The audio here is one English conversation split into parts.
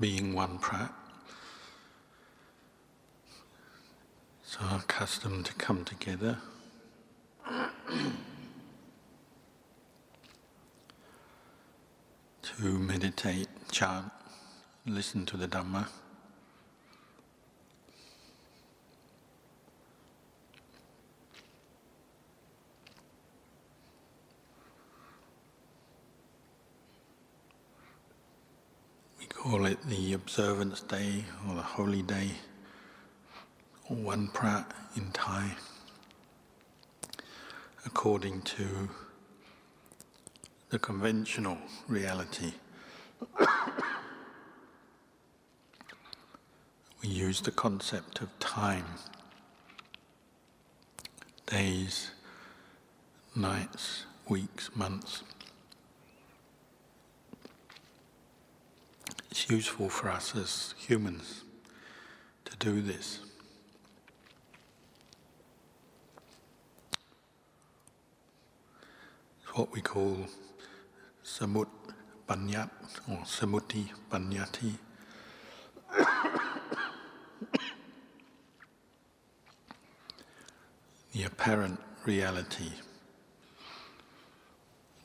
being wan phra. So accustomed to come together. to meditate, chant, listen to the Dhamma. Call it the observance day or the holy day, or wan phra in Thai, according to the conventional reality. we use the concept of time, days, nights, weeks, months. Useful for us as humans to do this. It's what we call samut banyat or samuti banyati. the apparent reality,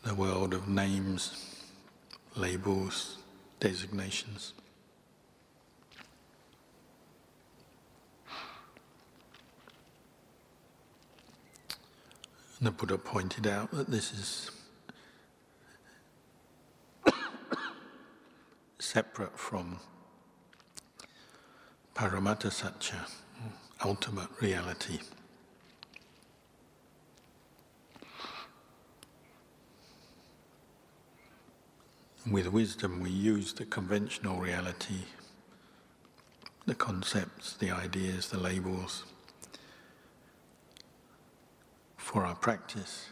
the world of names, labels, designations. And the Buddha pointed out that this is separate from Paramattha Satya, ultimate reality. With wisdom, we use the conventional reality, the concepts, the ideas, the labels for our practice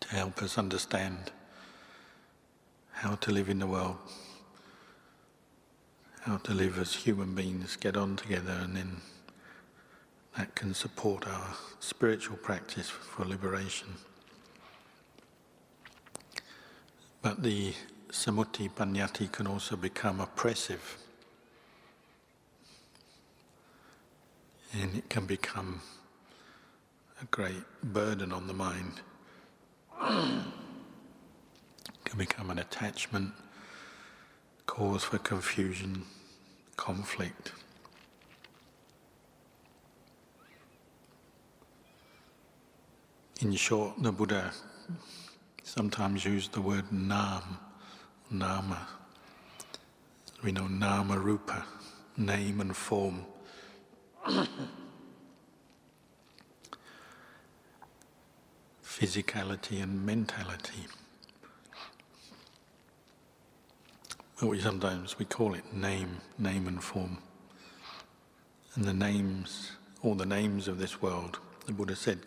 to help us understand how to live in the world, how to live as human beings, get on together, and then that can support our spiritual practice for liberation. But the samuti panyati can also become oppressive. And it can become a great burden on the mind. can become an attachment, cause for confusion, conflict. In short, the Buddha sometimes use the word nam, nama. We know nama rupa, name and form. Physicality and mentality. But we sometimes we call it name, name and form. And the names, all the names of this world, the Buddha said,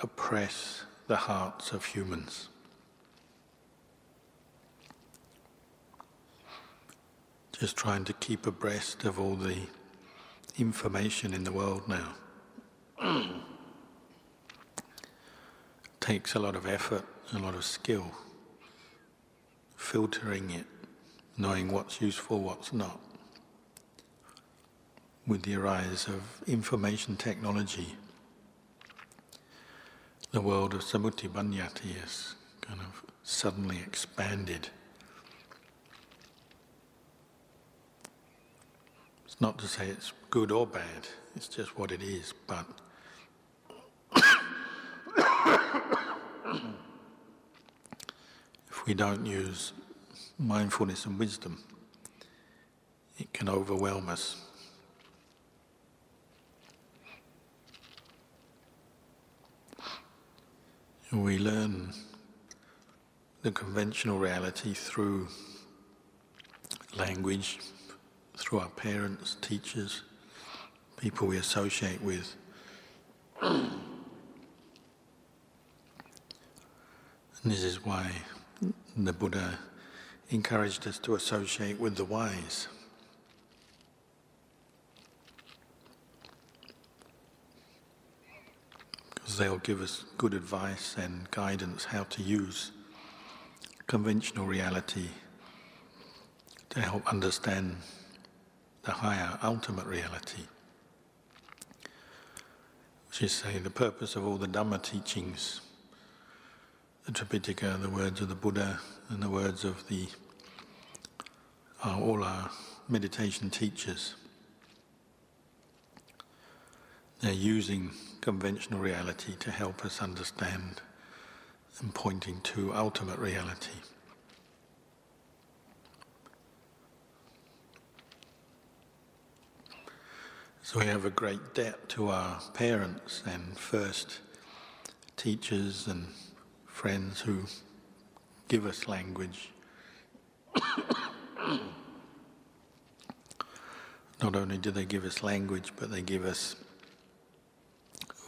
oppress the hearts of humans. Just trying to keep abreast of all the information in the world now. Takes a lot of effort, a lot of skill, filtering it, knowing what's useful, what's not. With the rise of information technology, the world of samuti banyati is kind of suddenly expanded. It's not to say it's good or bad, it's just what it is, but if we don't use mindfulness and wisdom, it can overwhelm us. We learn the conventional reality through language, through our parents, teachers, people we associate with. and this is why the Buddha encouraged us to associate with the wise. They'll give us good advice and guidance how to use conventional reality to help understand the higher ultimate reality. Which is say the purpose of all the Dhamma teachings, the Tripitaka, the words of the Buddha, and the words of the uh, all our meditation teachers. They're using conventional reality to help us understand and pointing to ultimate reality. So we have a great debt to our parents and first teachers and friends who give us language. Not only do they give us language, but they give us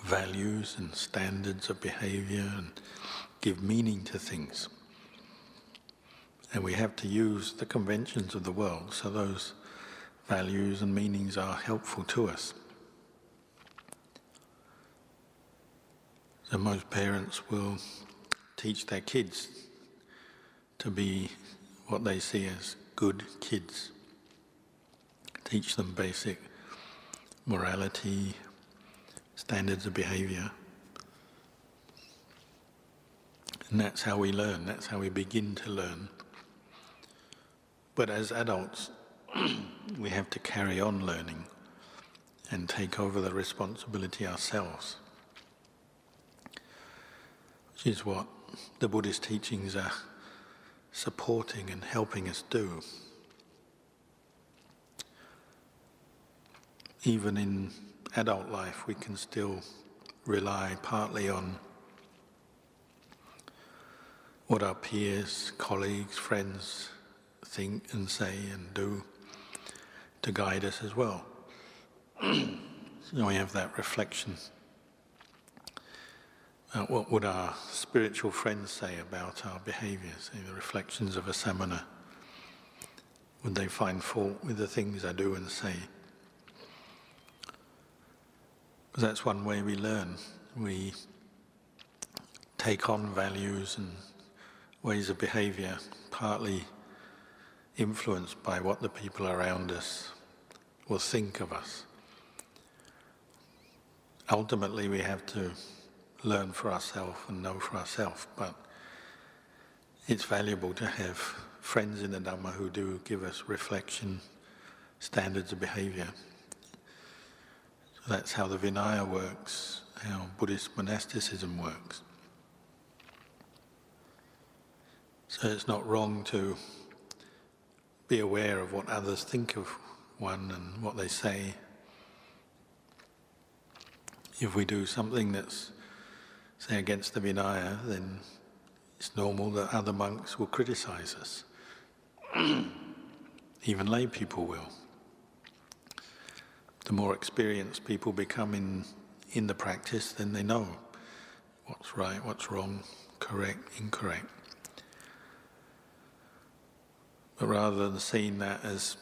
values and standards of behavior and give meaning to things. And we have to use the conventions of the world so those values and meanings are helpful to us. So most parents will teach their kids to be what they see as good kids. Teach them basic morality, standards of behavior. And that's how we learn, that's how we begin to learn. But as adults, we have to carry on learning and take over the responsibility ourselves, which is what the Buddhist teachings are supporting and helping us do. Even in adult life, we can still rely partly on what our peers, colleagues, friends think and say and do to guide us as well. so we have that reflection. Uh, what would our spiritual friends say about our behaviors, the reflections of a samana? Would they find fault with the things I do and say? Because that's one way we learn. We take on values and ways of behavior, partly influenced by what the people around us will think of us. Ultimately, we have to learn for ourselves and know for ourselves, but it's valuable to have friends in the Dhamma who do give us reflection, standards of behavior. That's how the Vinaya works, how Buddhist monasticism works. So it's not wrong to be aware of what others think of one and what they say. If we do something that's, say, against the Vinaya, then it's normal that other monks will criticize us. Even lay people will. The more experienced people become in, in the practice, then they know what's right, what's wrong, correct, incorrect. But rather than seeing that as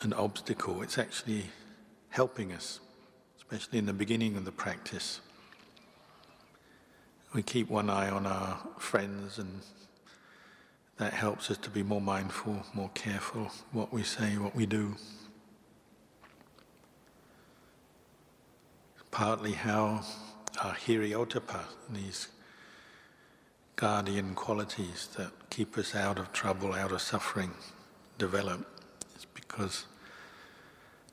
an obstacle, it's actually helping us, especially in the beginning of the practice. We keep one eye on our friends, and that helps us to be more mindful, more careful what we say, what we do. Partly how uh, our hiri-ottappa, these guardian qualities that keep us out of trouble, out of suffering, develop. It's because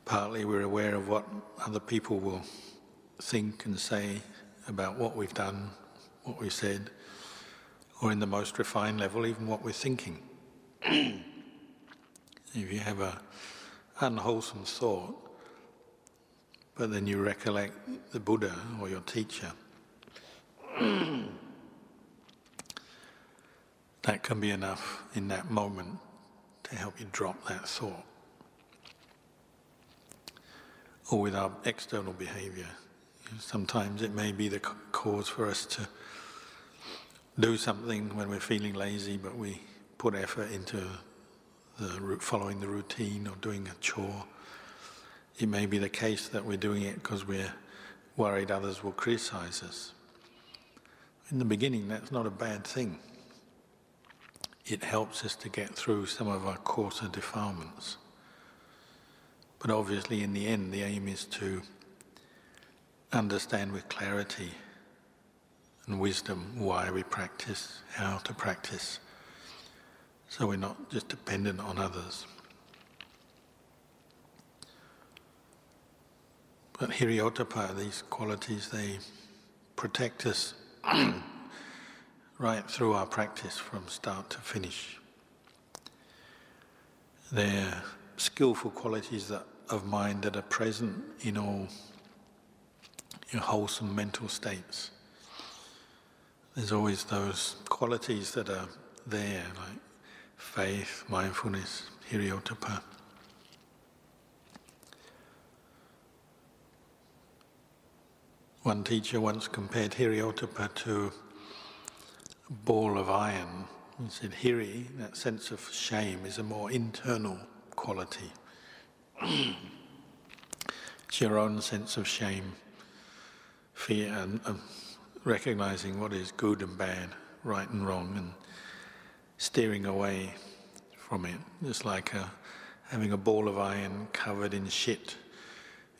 partly we're aware of what other people will think and say about what we've done, what we've said, or in the most refined level, even what we're thinking. if you have a unwholesome thought, but then you recollect the Buddha or your teacher, that can be enough in that moment to help you drop that thought. Or with our external behavior. Sometimes it may be the cause for us to do something when we're feeling lazy, but we put effort into the following the routine or doing a chore. It may be the case that we're doing it because we're worried others will criticize us. In the beginning, that's not a bad thing it helps us to get through some of our coarser defilements. But obviously, in the end, the aim is to understand with clarity and wisdom why we practice, how to practice, so we're not just dependent on others. But Hiriyottappa, these qualities, they protect us right through our practice from start to finish. They're skillful qualities that, of mind that are present in all your wholesome mental states. There's always those qualities that are there, like faith, mindfulness, hiriyottappa. One teacher once compared hiriyottappa to a ball of iron. He said, Hiri, that sense of shame, is a more internal quality. it's your own sense of shame, fear, and uh, recognizing what is good and bad, right and wrong, and steering away from it. It's like a, having a ball of iron covered in shit.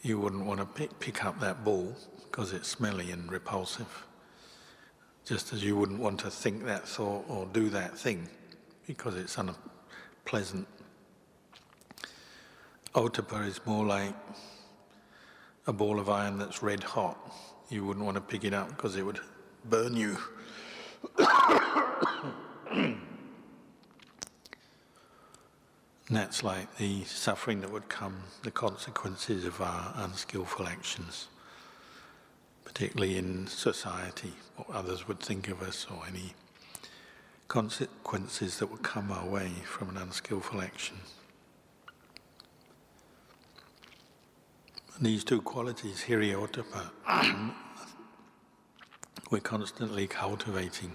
You wouldn't want to pick, pick up that ball because it's smelly and repulsive. Just as you wouldn't want to think that thought or do that thing because it's unpleasant. Ottappa is more like a ball of iron that's red hot. You wouldn't want to pick it up because it would burn you. And that's like the suffering that would come, the consequences of our unskillful actions, particularly in society, what others would think of us, or any consequences that would come our way from an unskillful action. And these two qualities, hiriyottappa, we're constantly cultivating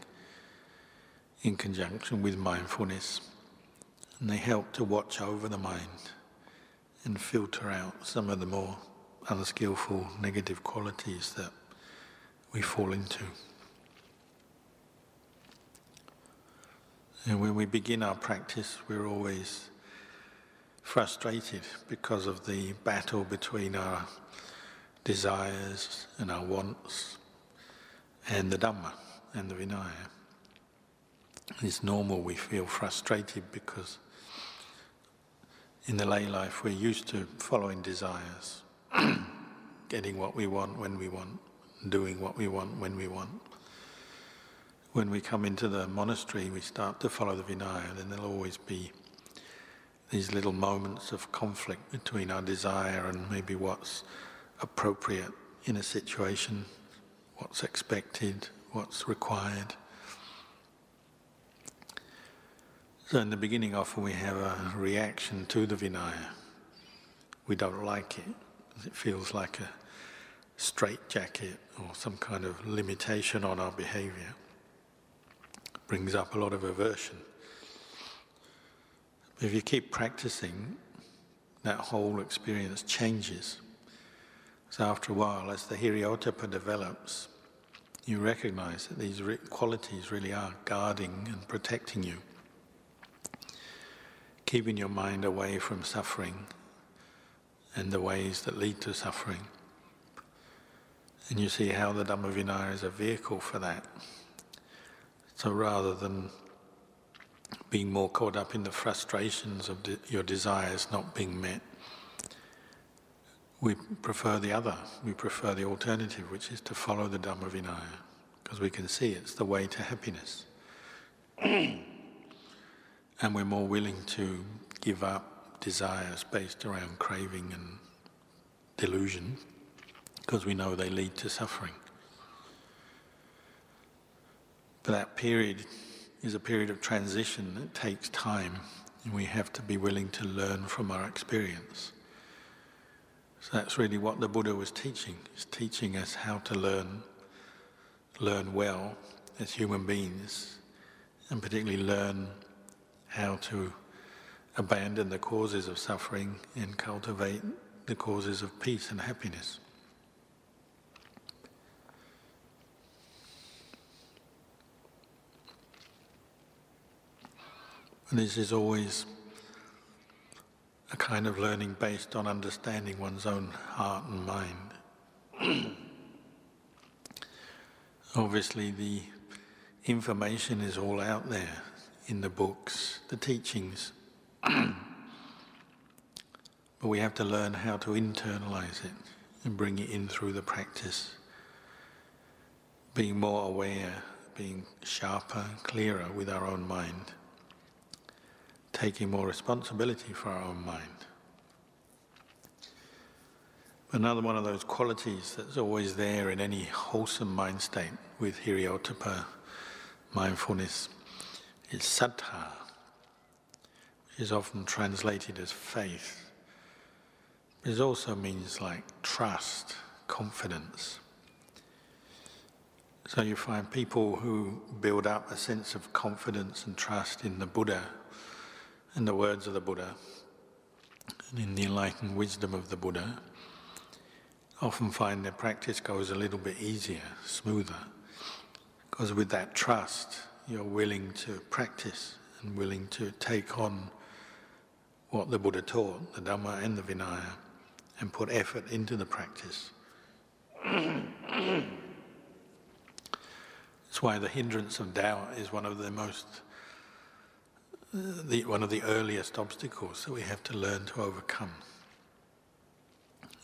in conjunction with mindfulness and they help to watch over the mind and filter out some of the more unskillful negative qualities that we fall into. And when we begin our practice, we're always frustrated because of the battle between our desires and our wants and the Dhamma and the Vinaya. It's normal we feel frustrated because in the lay life, we're used to following desires, getting what we want when we want, doing what we want when we want. When we come into the monastery, we start to follow the Vinaya, then there'll always be these little moments of conflict between our desire and maybe what's appropriate in a situation, what's expected, what's required. So in the beginning, often we have a reaction to the Vinaya. We don't like it. It feels like a straitjacket or some kind of limitation on our behavior. Brings up a lot of aversion. But if you keep practicing, that whole experience changes. So after a while, as the Hiriotapa develops, you recognize that these qualities really are guarding and protecting you keeping your mind away from suffering and the ways that lead to suffering. And you see how the Dhamma Vinaya is a vehicle for that. So rather than being more caught up in the frustrations of de- your desires not being met, we prefer the other. We prefer the alternative, which is to follow the Dhamma Vinaya, because we can see it's the way to happiness. and we're more willing to give up desires based around craving and delusion because we know they lead to suffering. But that period is a period of transition that takes time, and we have to be willing to learn from our experience. So that's really what the Buddha was teaching. He's teaching us how to learn, learn well as human beings, and particularly learn how to abandon the causes of suffering and cultivate the causes of peace and happiness. And this is always a kind of learning based on understanding one's own heart and mind. Obviously, the information is all out there in the books, the teachings. but we have to learn how to internalize it and bring it in through the practice. Being more aware, being sharper, clearer with our own mind, taking more responsibility for our own mind. Another one of those qualities that's always there in any wholesome mind state with Hiriyottappa mindfulness is saddha, which is often translated as faith. It also means like trust, confidence. So you find people who build up a sense of confidence and trust in the Buddha and the words of the Buddha and in the enlightened wisdom of the Buddha often find their practice goes a little bit easier, smoother. Because with that trust, you're willing to practice and willing to take on what the Buddha taught, the Dhamma and the Vinaya, and put effort into the practice. That's why the hindrance of doubt is one of the most, the, one of the earliest obstacles that we have to learn to overcome.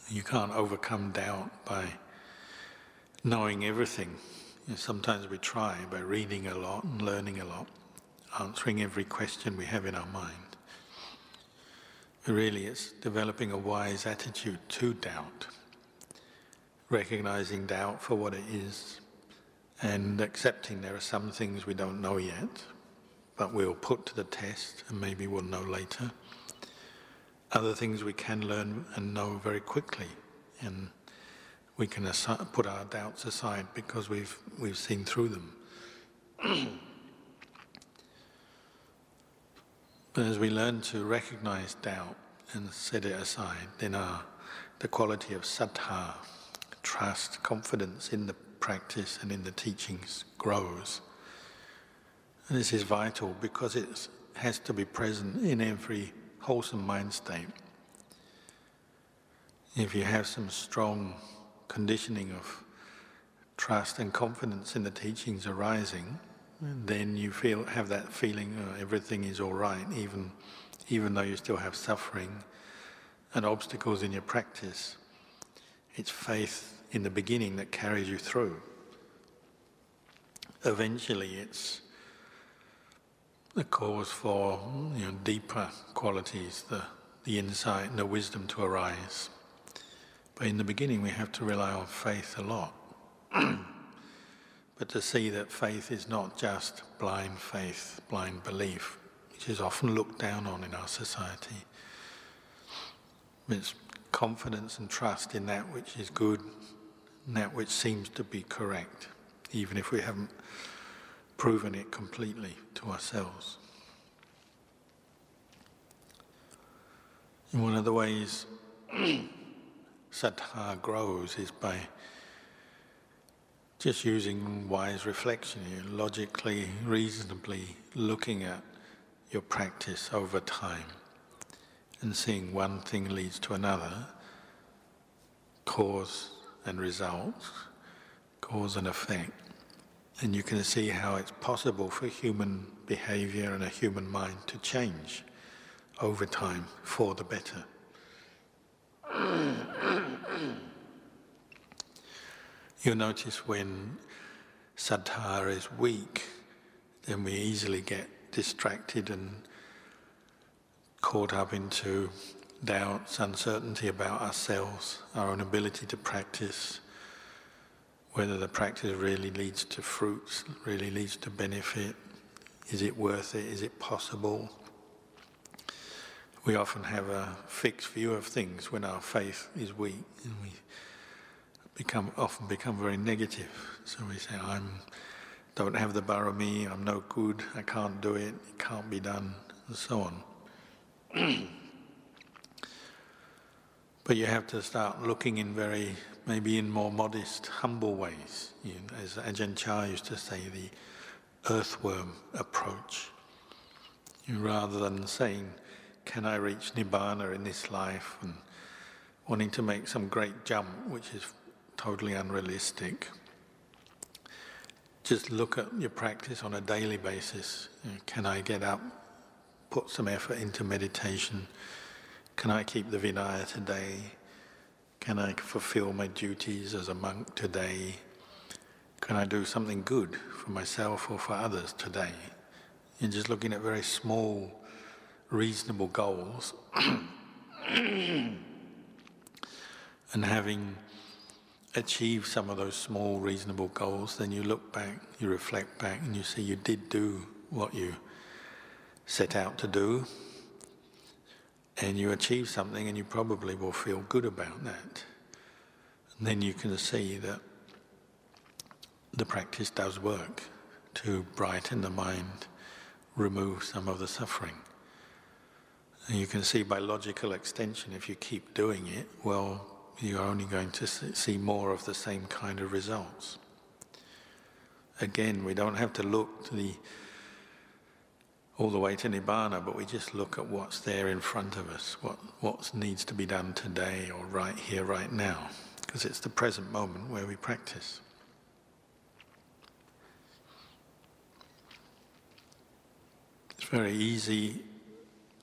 You can't overcome doubt by knowing everything sometimes we try by reading a lot and learning a lot, answering every question we have in our mind. But really, it's developing a wise attitude to doubt, recognizing doubt for what it is, and accepting there are some things we don't know yet, but we'll put to the test and maybe we'll know later. Other things we can learn and know very quickly, and we can put our doubts aside because we've, we've seen through them. but as we learn to recognize doubt and set it aside, then our, the quality of saddha, trust, confidence in the practice and in the teachings grows. And this is vital because it has to be present in every wholesome mind state. If you have some strong conditioning of trust and confidence in the teachings arising, then you feel have that feeling uh, everything is all right, even even though you still have suffering and obstacles in your practice. It's faith in the beginning that carries you through. Eventually, it's the cause for you know, deeper qualities, the, the insight and the wisdom to arise. But in the beginning, we have to rely on faith a lot. but to see that faith is not just blind faith, blind belief, which is often looked down on in our society. It's confidence and trust in that which is good, and that which seems to be correct, even if we haven't proven it completely to ourselves. And one of the ways saddha grows is by just using wise reflection, you logically, reasonably looking at your practice over time and seeing one thing leads to another, cause and results, cause and effect. And you can see how it's possible for human behavior and a human mind to change over time for the better. You'll notice when saddha is weak, then we easily get distracted and caught up into doubts, uncertainty about ourselves, our own ability to practice, whether the practice really leads to fruits, really leads to benefit, is it worth it, is it possible? we often have a fixed view of things when our faith is weak, and we become often become very negative. So we say, "I'm don't have the barami, I'm no good, I can't do it, it can't be done," and so on. but you have to start looking in very, maybe in more modest, humble ways. You know, as Ajahn Chah used to say, the earthworm approach rather than saying, Can I reach Nibbana in this life? and wanting to make some great jump, which is totally unrealistic. Just look at your practice on a daily basis. You know, can I get up, put some effort into meditation? Can I keep the Vinaya today? Can I fulfill my duties as a monk today? Can I do something good for myself or for others today? You're just looking at very small, reasonable goals. and having achieved some of those small, reasonable goals, then you look back, you reflect back, and you see you did do what you set out to do, and you achieve something, and you probably will feel good about that. And then you can see that the practice does work to brighten the mind, remove some of the suffering. And you can see by logical extension, if you keep doing it, well, you're only going to see more of the same kind of results. Again, we don't have to look to the all the way to Nibbana, but we just look at what's there in front of us, what, what needs to be done today or right here, right now, because it's the present moment where we practice. It's very easy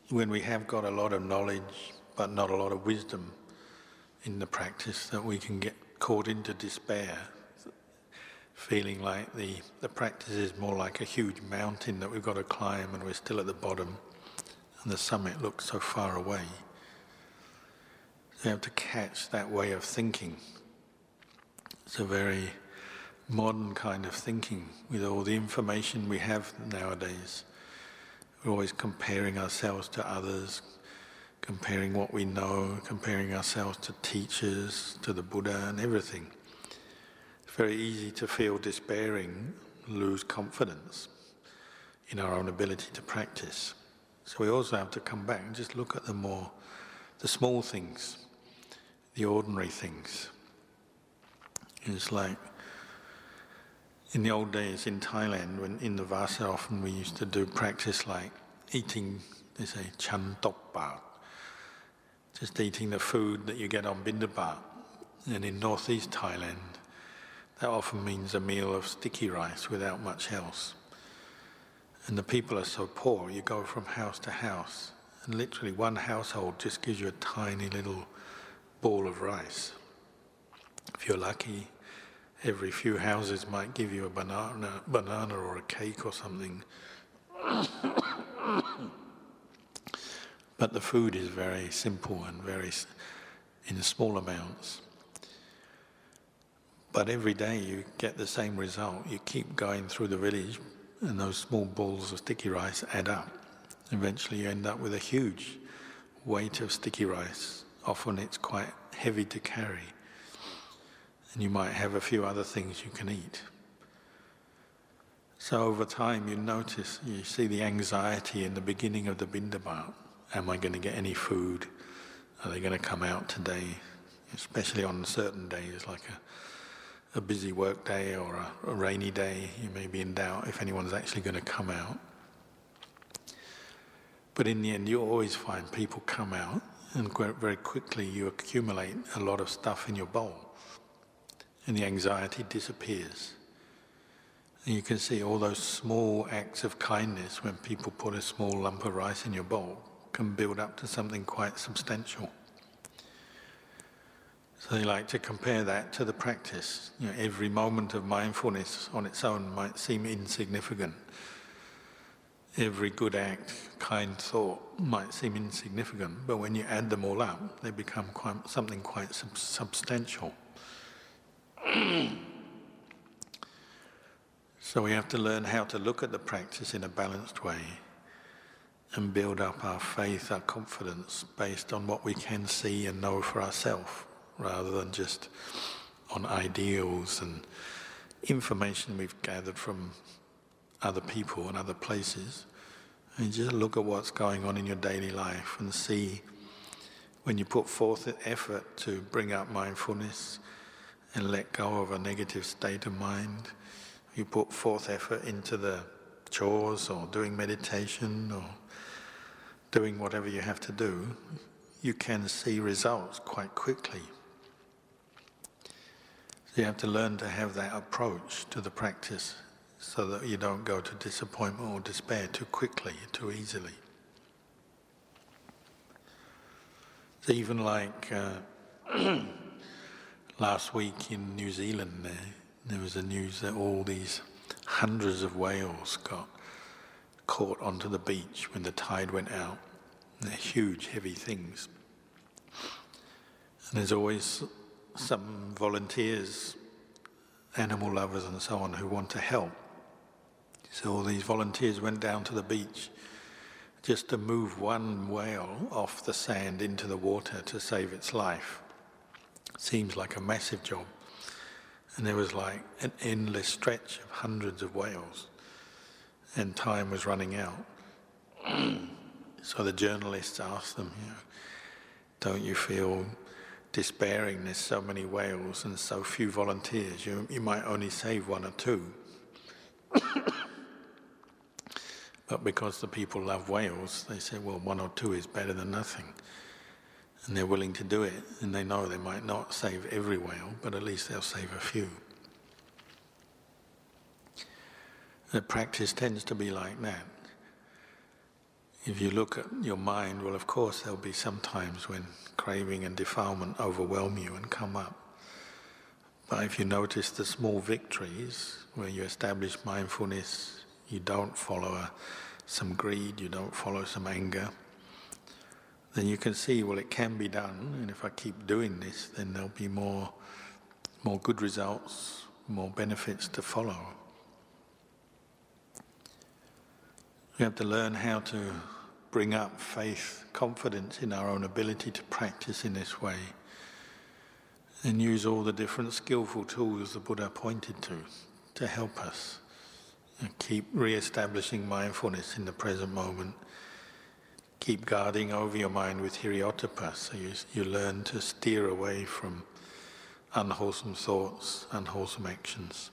when we have got a lot of knowledge but not a lot of wisdom in the practice that we can get caught into despair, feeling like the, the practice is more like a huge mountain that we've got to climb and we're still at the bottom and the summit looks so far away. So you have to catch that way of thinking. It's a very modern kind of thinking with all the information we have nowadays. We're always comparing ourselves to others, comparing what we know, comparing ourselves to teachers, to the Buddha, and everything. Very easy to feel despairing, lose confidence in our own ability to practice. So we also have to come back and just look at the more, the small things, the ordinary things. It's like in the old days in Thailand, when in the Vasa often we used to do practice like eating, they say, chan tok just eating the food that you get on Bindabat. And in northeast Thailand, that often means a meal of sticky rice without much else. And the people are so poor, you go from house to house, and literally one household just gives you a tiny little ball of rice. If you're lucky, every few houses might give you a banana, banana or a cake or something. But the food is very simple and very in small amounts. But every day you get the same result. You keep going through the village, and those small balls of sticky rice add up. Eventually, you end up with a huge weight of sticky rice. Often, it's quite heavy to carry, and you might have a few other things you can eat. So, over time, you notice, you see the anxiety in the beginning of the bindabat Am I going to get any food? Are they going to come out today? Especially on certain days, like a, a busy work day or a, a rainy day, you may be in doubt if anyone's actually going to come out. But in the end, you always find people come out, and very quickly you accumulate a lot of stuff in your bowl, and the anxiety disappears. And you can see all those small acts of kindness when people put a small lump of rice in your bowl can build up to something quite substantial. So they like to compare that to the practice. You know, every moment of mindfulness on its own might seem insignificant. Every good act, kind thought might seem insignificant, but when you add them all up, they become quite, something quite sub- substantial. so we have to learn how to look at the practice in a balanced way and build up our faith, our confidence based on what we can see and know for ourselves, rather than just on ideals and information we've gathered from other people and other places. And just look at what's going on in your daily life and see when you put forth effort to bring up mindfulness and let go of a negative state of mind, you put forth effort into the chores or doing meditation or doing whatever you have to do, you can see results quite quickly. You have to learn to have that approach to the practice so that you don't go to disappointment or despair too quickly, too easily. Even like uh, last week in New Zealand, there, there was a news that all these hundreds of whales got caught onto the beach when the tide went out. They're huge, heavy things. And there's always some volunteers, animal lovers and so on, who want to help. So all these volunteers went down to the beach just to move one whale off the sand into the water to save its life. Seems like a massive job. And there was like an endless stretch of hundreds of whales, and time was running out. so the journalists asked them, you know, don't you feel despairing? There's so many whales and so few volunteers. You, you might only save one or two. but because the people love whales, they say, well, one or two is better than nothing and they're willing to do it, and they know they might not save every whale, but at least they'll save a few. The practice tends to be like that. If you look at your mind, well, of course, there'll be some times when craving and defilement overwhelm you and come up. But if you notice the small victories where you establish mindfulness, you don't follow a, some greed, you don't follow some anger, then you can see, well, it can be done, and if I keep doing this, then there'll be more, more good results, more benefits to follow. We have to learn how to bring up faith, confidence in our own ability to practice in this way, and use all the different skillful tools the Buddha pointed to to help us. And keep re establishing mindfulness in the present moment keep guarding over your mind with hiriyottappa, so you, you learn to steer away from unwholesome thoughts, unwholesome actions.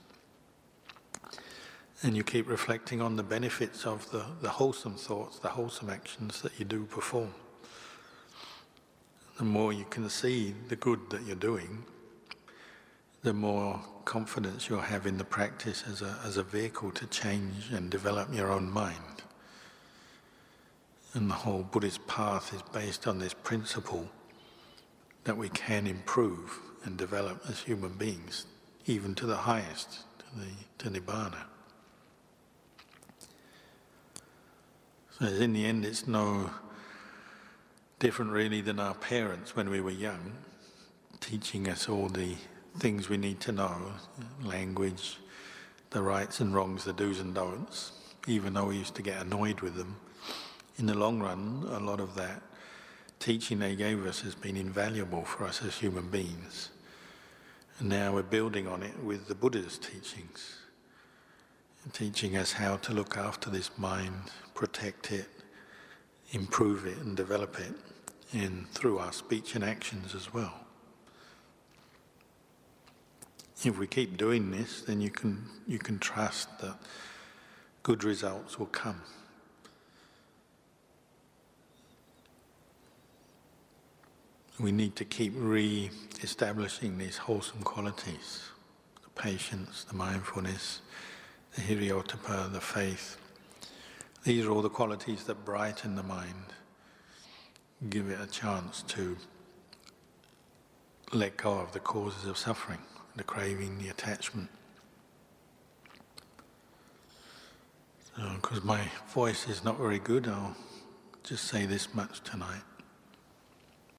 And you keep reflecting on the benefits of the, the wholesome thoughts, the wholesome actions that you do perform. The more you can see the good that you're doing, the more confidence you'll have in the practice as a, as a vehicle to change and develop your own mind. And the whole Buddhist path is based on this principle that we can improve and develop as human beings, even to the highest, to, the, to Nibbana. So in the end, it's no different really than our parents when we were young, teaching us all the things we need to know, language, the rights and wrongs, the do's and don'ts, even though we used to get annoyed with them in the long run, a lot of that teaching they gave us has been invaluable for us as human beings. And now we're building on it with the Buddha's teachings, teaching us how to look after this mind, protect it, improve it, and develop it in through our speech and actions as well. If we keep doing this, then you can you can trust that good results will come. we need to keep re establishing these wholesome qualities the patience, the mindfulness, the hiriyottappa, the faith. These are all the qualities that brighten the mind, give it a chance to let go of the causes of suffering, the craving, the attachment. Because so, my voice is not very good, I'll just say this much tonight.